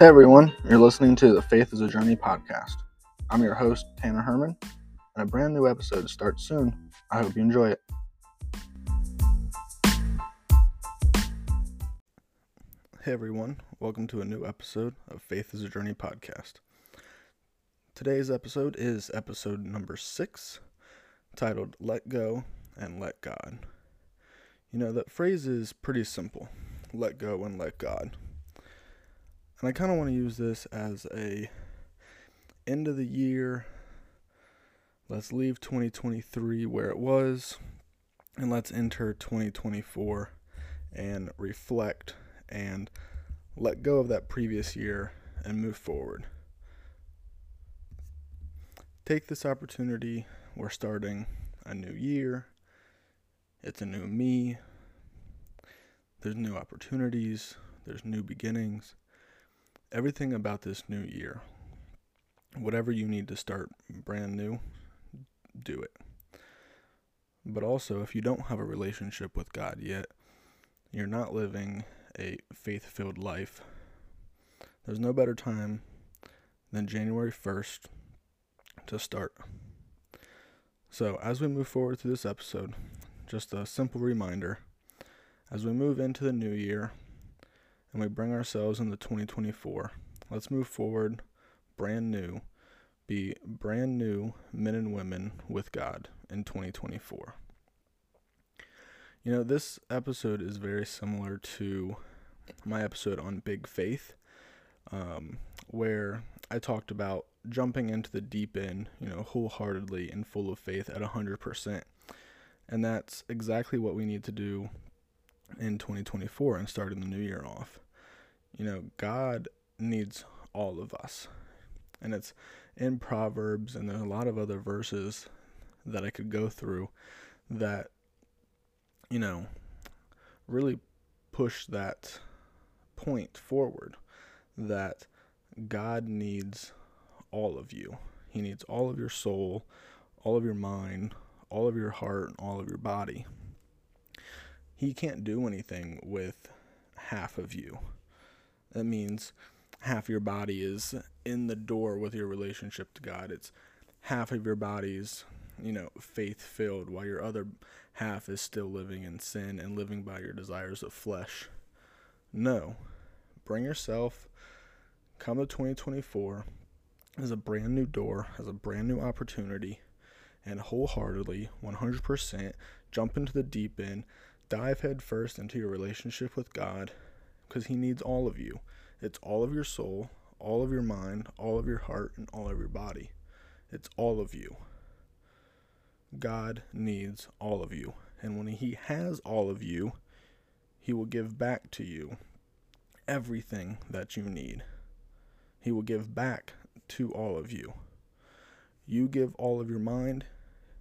Hey everyone, you're listening to the Faith is a Journey podcast. I'm your host, Tanner Herman, and a brand new episode starts soon. I hope you enjoy it. Hey everyone, welcome to a new episode of Faith is a Journey podcast. Today's episode is episode number six, titled Let Go and Let God. You know, that phrase is pretty simple let go and let God. And I kind of want to use this as a end of the year. Let's leave 2023 where it was and let's enter 2024 and reflect and let go of that previous year and move forward. Take this opportunity. We're starting a new year. It's a new me. There's new opportunities. There's new beginnings everything about this new year, whatever you need to start brand new, do it. But also, if you don't have a relationship with God yet, you're not living a faith filled life. There's no better time than January 1st to start. So, as we move forward through this episode, just a simple reminder as we move into the new year, and we bring ourselves into 2024. Let's move forward brand new, be brand new men and women with God in 2024. You know, this episode is very similar to my episode on big faith, um, where I talked about jumping into the deep end, you know, wholeheartedly and full of faith at 100%. And that's exactly what we need to do in 2024 and starting the new year off. You know, God needs all of us. And it's in Proverbs, and there's a lot of other verses that I could go through that, you know, really push that point forward that God needs all of you. He needs all of your soul, all of your mind, all of your heart, and all of your body he can't do anything with half of you. That means half your body is in the door with your relationship to God. It's half of your body's, you know, faith filled, while your other half is still living in sin and living by your desires of flesh. No. Bring yourself, come to 2024 as a brand new door, as a brand new opportunity, and wholeheartedly, 100%, jump into the deep end dive headfirst into your relationship with God because He needs all of you. It's all of your soul, all of your mind, all of your heart, and all of your body. It's all of you. God needs all of you. And when He has all of you, He will give back to you everything that you need. He will give back to all of you. You give all of your mind,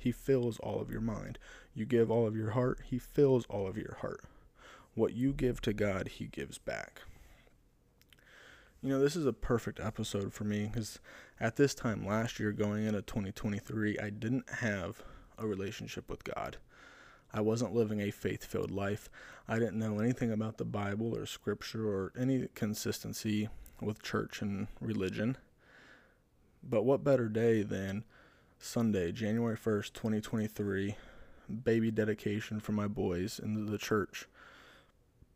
He fills all of your mind. You give all of your heart, He fills all of your heart. What you give to God, He gives back. You know, this is a perfect episode for me because at this time last year, going into 2023, I didn't have a relationship with God. I wasn't living a faith filled life. I didn't know anything about the Bible or Scripture or any consistency with church and religion. But what better day than Sunday, January 1st, 2023, baby dedication for my boys in the church.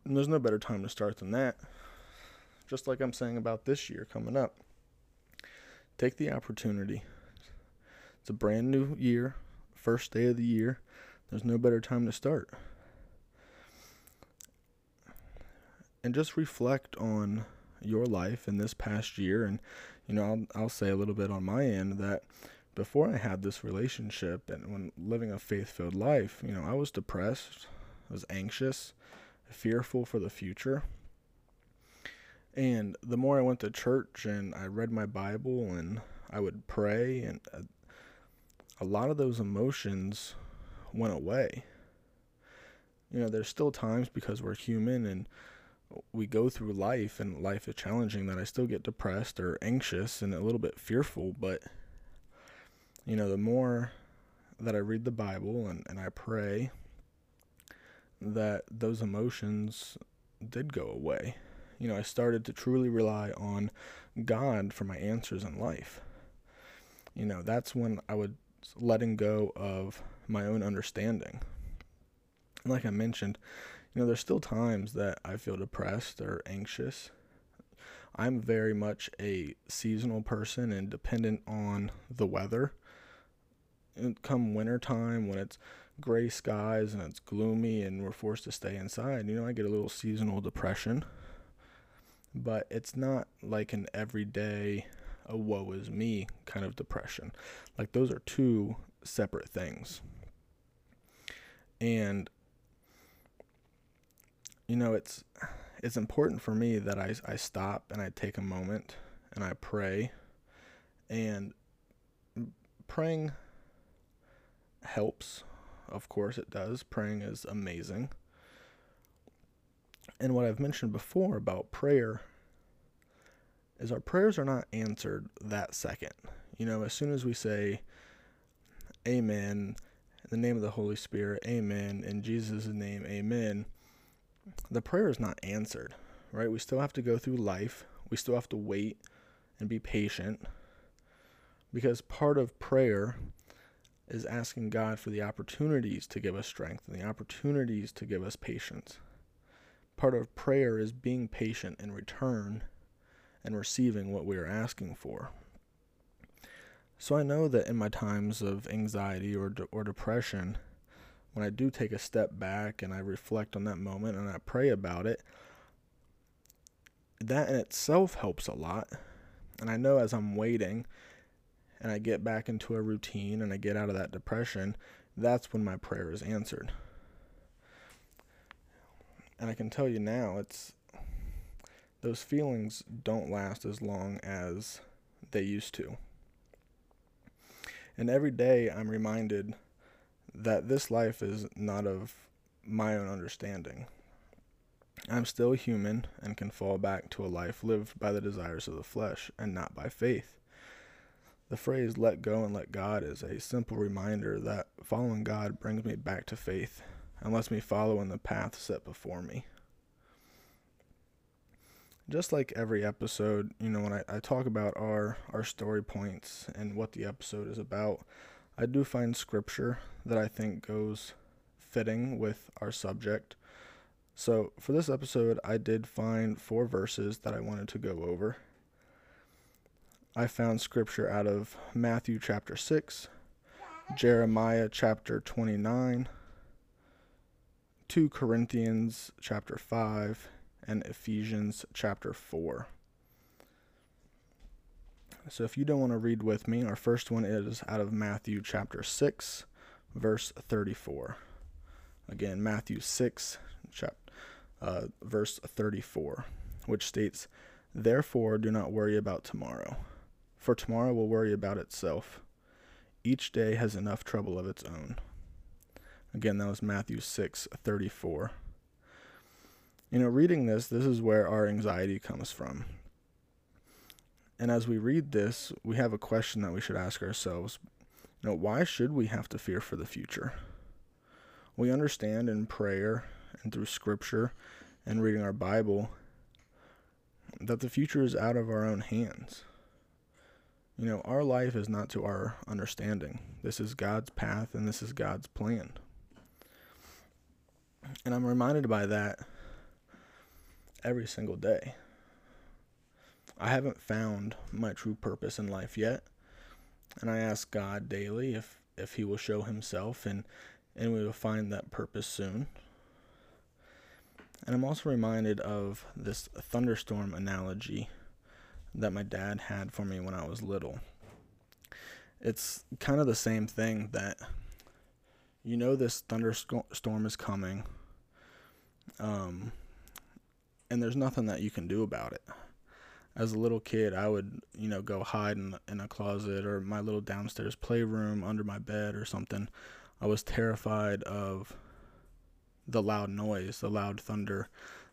And there's no better time to start than that. Just like I'm saying about this year coming up. Take the opportunity. It's a brand new year, first day of the year. There's no better time to start. And just reflect on your life in this past year and you know I'll, I'll say a little bit on my end that before I had this relationship and when living a faith filled life, you know, I was depressed, I was anxious, fearful for the future. And the more I went to church and I read my Bible and I would pray, and uh, a lot of those emotions went away. You know, there's still times because we're human and we go through life and life is challenging that I still get depressed or anxious and a little bit fearful, but you know, the more that I read the Bible and, and I pray, that those emotions did go away. you know, I started to truly rely on God for my answers in life. You know, that's when I would letting go of my own understanding. And like I mentioned, you know, there's still times that I feel depressed or anxious. I'm very much a seasonal person and dependent on the weather. Come winter time when it's gray skies and it's gloomy and we're forced to stay inside, you know, I get a little seasonal depression. But it's not like an everyday a woe is me kind of depression. Like those are two separate things. And you know, it's it's important for me that I I stop and I take a moment and I pray and praying helps. Of course it does. Praying is amazing. And what I've mentioned before about prayer is our prayers are not answered that second. You know, as soon as we say amen in the name of the Holy Spirit, amen, in Jesus' name, amen, the prayer is not answered, right? We still have to go through life. We still have to wait and be patient because part of prayer is asking God for the opportunities to give us strength and the opportunities to give us patience. Part of prayer is being patient in return and receiving what we are asking for. So I know that in my times of anxiety or de- or depression, when I do take a step back and I reflect on that moment and I pray about it, that in itself helps a lot. And I know as I'm waiting and I get back into a routine and I get out of that depression, that's when my prayer is answered. And I can tell you now, it's those feelings don't last as long as they used to. And every day I'm reminded that this life is not of my own understanding. I'm still human and can fall back to a life lived by the desires of the flesh and not by faith. The phrase let go and let God is a simple reminder that following God brings me back to faith and lets me follow in the path set before me just like every episode, you know, when I, I talk about our, our story points and what the episode is about, I do find scripture that I think goes fitting with our subject. So for this episode, I did find four verses that I wanted to go over. I found scripture out of Matthew chapter 6, Jeremiah chapter 29, 2 Corinthians chapter 5, and Ephesians chapter 4. So if you don't want to read with me, our first one is out of Matthew chapter 6, verse 34. Again, Matthew 6, chap, uh, verse 34, which states, Therefore do not worry about tomorrow, for tomorrow will worry about itself. Each day has enough trouble of its own. Again, that was Matthew 6, 34. You know, reading this, this is where our anxiety comes from. And as we read this, we have a question that we should ask ourselves. You know, why should we have to fear for the future? We understand in prayer and through scripture and reading our Bible that the future is out of our own hands. You know, our life is not to our understanding. This is God's path and this is God's plan. And I'm reminded by that every single day. I haven't found my true purpose in life yet, and I ask God daily if if He will show Himself, and and we will find that purpose soon. And I'm also reminded of this thunderstorm analogy that my dad had for me when I was little. It's kind of the same thing that you know this thunderstorm is coming. Um, and there's nothing that you can do about it. As a little kid, I would, you know, go hide in, in a closet or my little downstairs playroom under my bed or something. I was terrified of the loud noise, the loud thunder,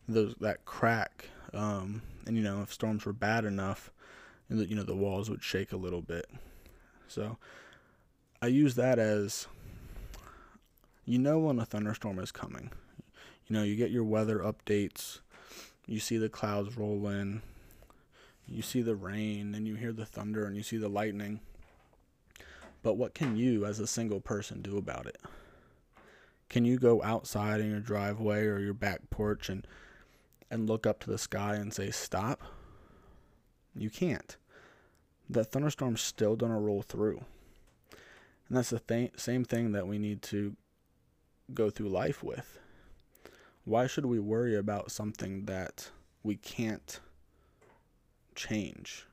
those that crack. Um, and you know, if storms were bad enough, you know, the walls would shake a little bit. So I use that as you know when a thunderstorm is coming. You know, you get your weather updates you see the clouds roll in, you see the rain, and you hear the thunder, and you see the lightning. But what can you, as a single person, do about it? Can you go outside in your driveway or your back porch and and look up to the sky and say stop? You can't. That thunderstorm's still gonna roll through. And that's the th- same thing that we need to go through life with. Why should we worry about something that we can't change?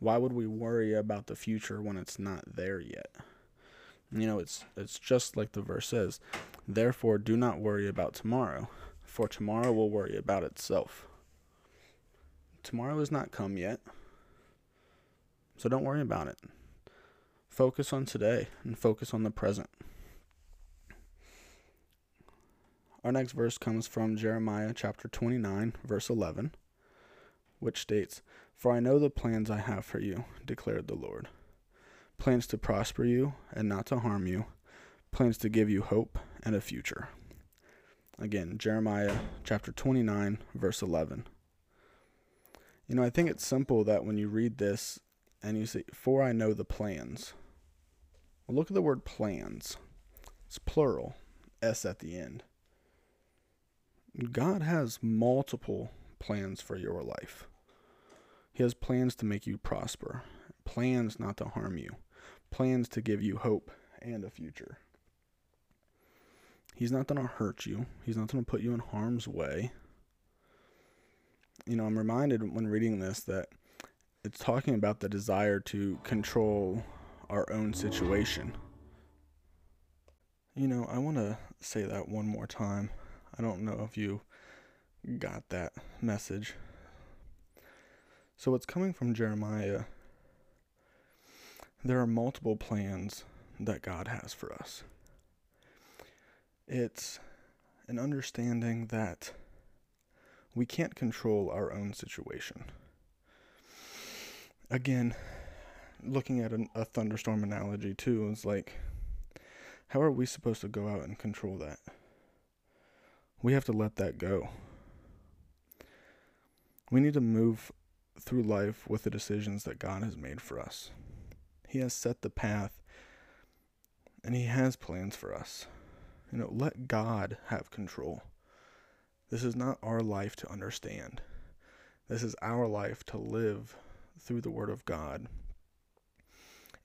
Why would we worry about the future when it's not there yet? You know, it's it's just like the verse says, therefore do not worry about tomorrow, for tomorrow will worry about itself. Tomorrow has not come yet. So don't worry about it. Focus on today and focus on the present. Our next verse comes from Jeremiah chapter 29, verse 11, which states, For I know the plans I have for you, declared the Lord. Plans to prosper you and not to harm you, plans to give you hope and a future. Again, Jeremiah chapter 29, verse 11. You know, I think it's simple that when you read this and you say, For I know the plans. Well, look at the word plans. It's plural, S at the end. God has multiple plans for your life. He has plans to make you prosper, plans not to harm you, plans to give you hope and a future. He's not going to hurt you, He's not going to put you in harm's way. You know, I'm reminded when reading this that it's talking about the desire to control our own situation. You know, I want to say that one more time. I don't know if you got that message. So it's coming from Jeremiah. There are multiple plans that God has for us. It's an understanding that we can't control our own situation. Again, looking at a, a thunderstorm analogy too, is like, how are we supposed to go out and control that? We have to let that go. We need to move through life with the decisions that God has made for us. He has set the path and He has plans for us. You know, let God have control. This is not our life to understand. This is our life to live through the Word of God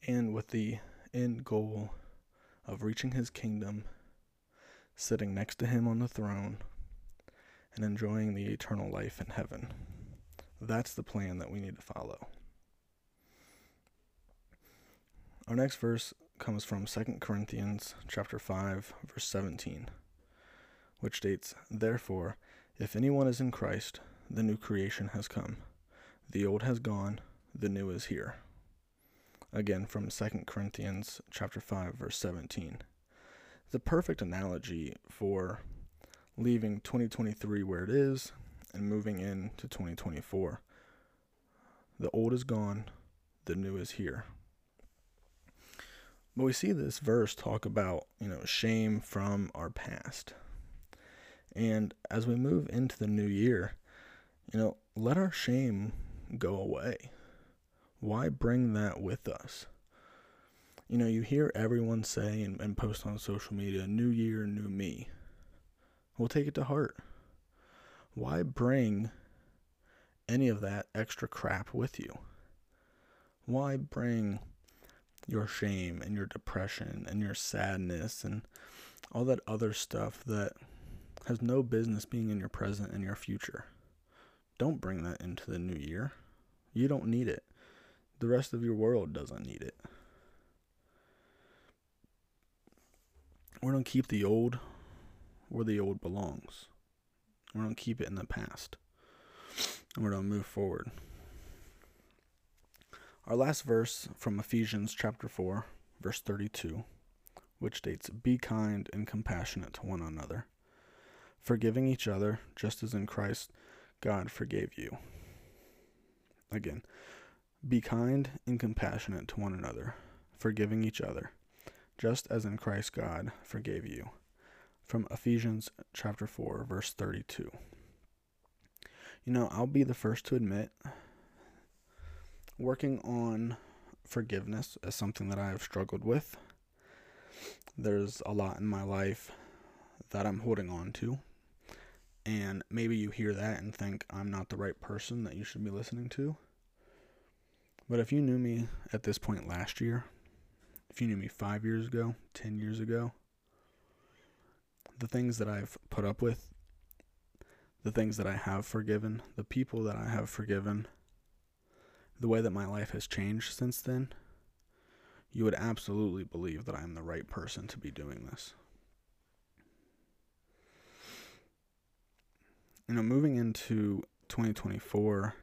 and with the end goal of reaching His kingdom sitting next to him on the throne, and enjoying the eternal life in heaven. That's the plan that we need to follow. Our next verse comes from 2 Corinthians chapter 5 verse 17, which states, "Therefore, if anyone is in Christ, the new creation has come. The old has gone, the new is here." Again from 2 Corinthians chapter 5 verse 17 the perfect analogy for leaving 2023 where it is and moving into 2024. The old is gone, the new is here. But we see this verse talk about, you know, shame from our past. And as we move into the new year, you know, let our shame go away. Why bring that with us? you know, you hear everyone say and, and post on social media, new year, new me. We'll take it to heart. Why bring any of that extra crap with you? Why bring your shame and your depression and your sadness and all that other stuff that has no business being in your present and your future? Don't bring that into the new year. You don't need it. The rest of your world doesn't need it. We're going to keep the old where the old belongs. We're going to keep it in the past. And we're going to move forward. Our last verse from Ephesians chapter 4, verse 32, which states, Be kind and compassionate to one another, forgiving each other, just as in Christ God forgave you. Again, be kind and compassionate to one another, forgiving each other just as in Christ God forgave you. From Ephesians chapter 4 verse 32. you know, I'll be the first to admit working on forgiveness is something that I have struggled with. There's a lot in my life that I'm holding on to. And maybe you hear that and think I'm not the right person that you should be listening to. But if you knew me at this point last year, if you knew me five years ago, 10 years ago, the things that I've put up with, the things that I have forgiven, the people that I have forgiven, the way that my life has changed since then, you would absolutely believe that I am the right person to be doing this. You know, moving into 2024,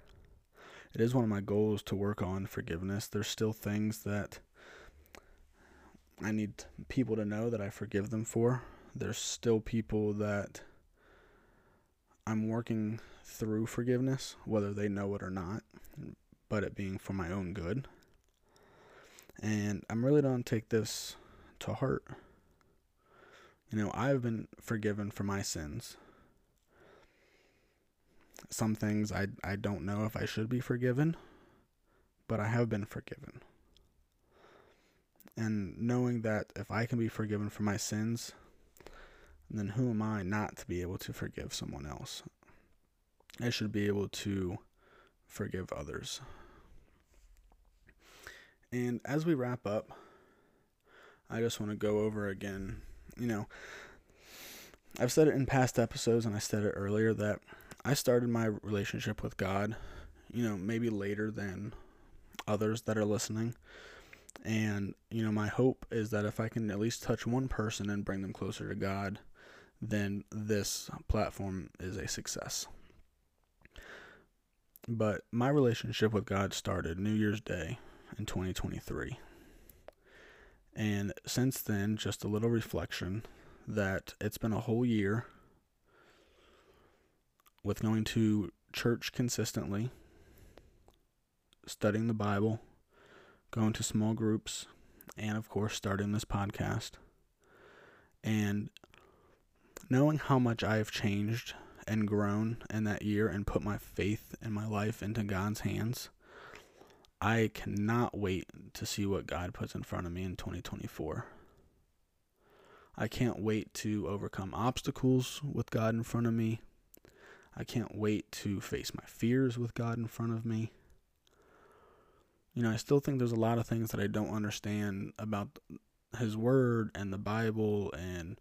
it is one of my goals to work on forgiveness. There's still things that I need people to know that I forgive them for. There's still people that I'm working through forgiveness, whether they know it or not, but it being for my own good. And I'm really to take this to heart. You know, I've been forgiven for my sins. Some things I, I don't know if I should be forgiven, but I have been forgiven. And knowing that if I can be forgiven for my sins, then who am I not to be able to forgive someone else? I should be able to forgive others. And as we wrap up, I just want to go over again, you know, I've said it in past episodes and I said it earlier that I started my relationship with God, you know, maybe later than others that are listening. And, you know, my hope is that if I can at least touch one person and bring them closer to God, then this platform is a success. But my relationship with God started New Year's Day in 2023. And since then, just a little reflection that it's been a whole year with going to church consistently, studying the Bible, going to small groups, and of course, starting this podcast. And knowing how much I have changed and grown in that year and put my faith and my life into God's hands, I cannot wait to see what God puts in front of me in 2024. I can't wait to overcome obstacles with God in front of me. I can't wait to face my fears with God in front of me. You know, I still think there's a lot of things that I don't understand about His Word and the Bible and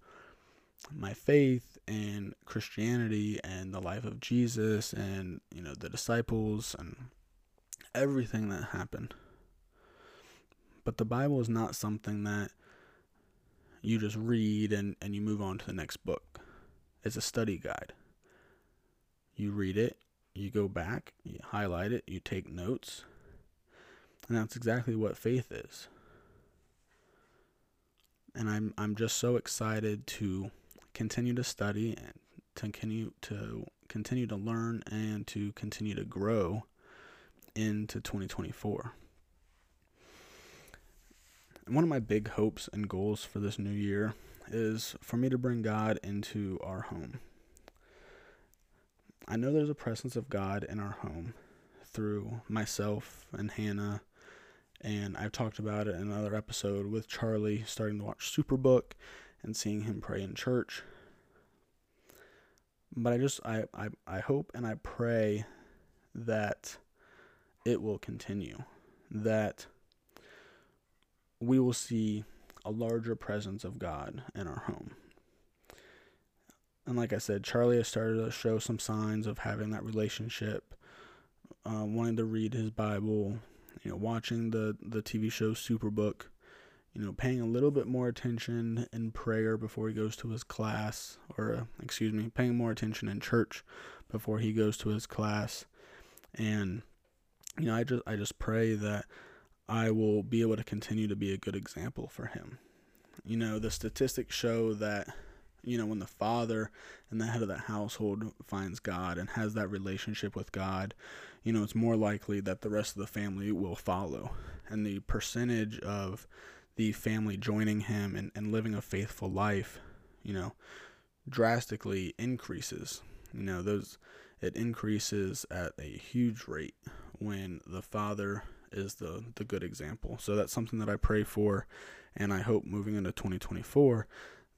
my faith and Christianity and the life of Jesus and, you know, the disciples and everything that happened. But the Bible is not something that you just read and, and you move on to the next book. It's a study guide. You read it, you go back, you highlight it, you take notes. And that's exactly what faith is. And I'm I'm just so excited to continue to study and to continue to continue to learn and to continue to grow into 2024. And one of my big hopes and goals for this new year is for me to bring God into our home. I know there's a presence of God in our home through myself and Hannah, and I've talked about it in another episode with Charlie starting to watch Superbook and seeing him pray in church. But I just I, I, I hope and I pray that it will continue. That we will see a larger presence of God in our home. And like I said, Charlie has started to show some signs of having that relationship, uh, wanting to read his Bible, you know, watching the, the TV show Superbook, you know, paying a little bit more attention in prayer before he goes to his class, or uh, excuse me, paying more attention in church before he goes to his class. And you know, I just I just pray that I will be able to continue to be a good example for him. You know, the statistics show that you know when the father and the head of the household finds God and has that relationship with God, you know, it's more likely that the rest of the family will follow. And the percentage of the family joining him and, and living a faithful life, you know, drastically increases. You know, those it increases at a huge rate when the father is the the good example. So that's something that I pray for and I hope moving into 2024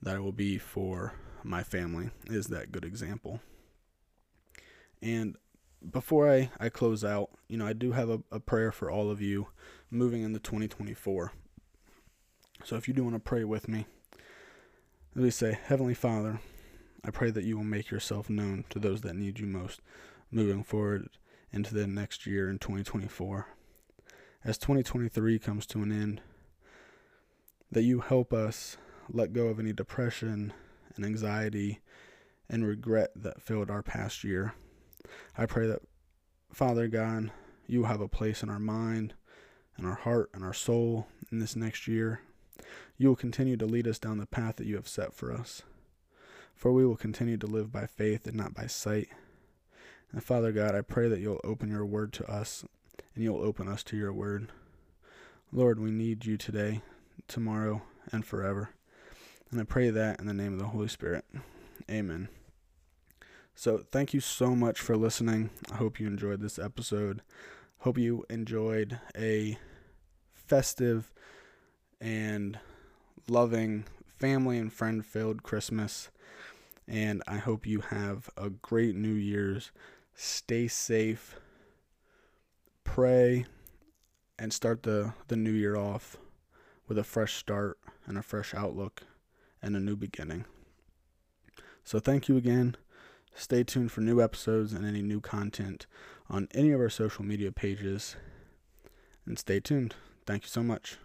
that I will be for my family is that good example. And before I, I close out, you know, I do have a, a prayer for all of you moving into 2024. So if you do want to pray with me, let me say, Heavenly Father, I pray that you will make yourself known to those that need you most moving forward into the next year in 2024. As 2023 comes to an end, that you help us let go of any depression and anxiety and regret that filled our past year. I pray that, Father God, you have a place in our mind, and our heart, and our soul in this next year. You will continue to lead us down the path that you have set for us. For we will continue to live by faith and not by sight. And Father God, I pray that you'll open your word to us and you'll open us to your word. Lord, we need you today, tomorrow, and forever. And I pray that in the name of the Holy Spirit. Amen. So, thank you so much for listening. I hope you enjoyed this episode. Hope you enjoyed a festive and loving, family and friend filled Christmas. And I hope you have a great New Year's. Stay safe, pray, and start the, the new year off with a fresh start and a fresh outlook and a new beginning. So, thank you again. Stay tuned for new episodes and any new content on any of our social media pages. And stay tuned. Thank you so much.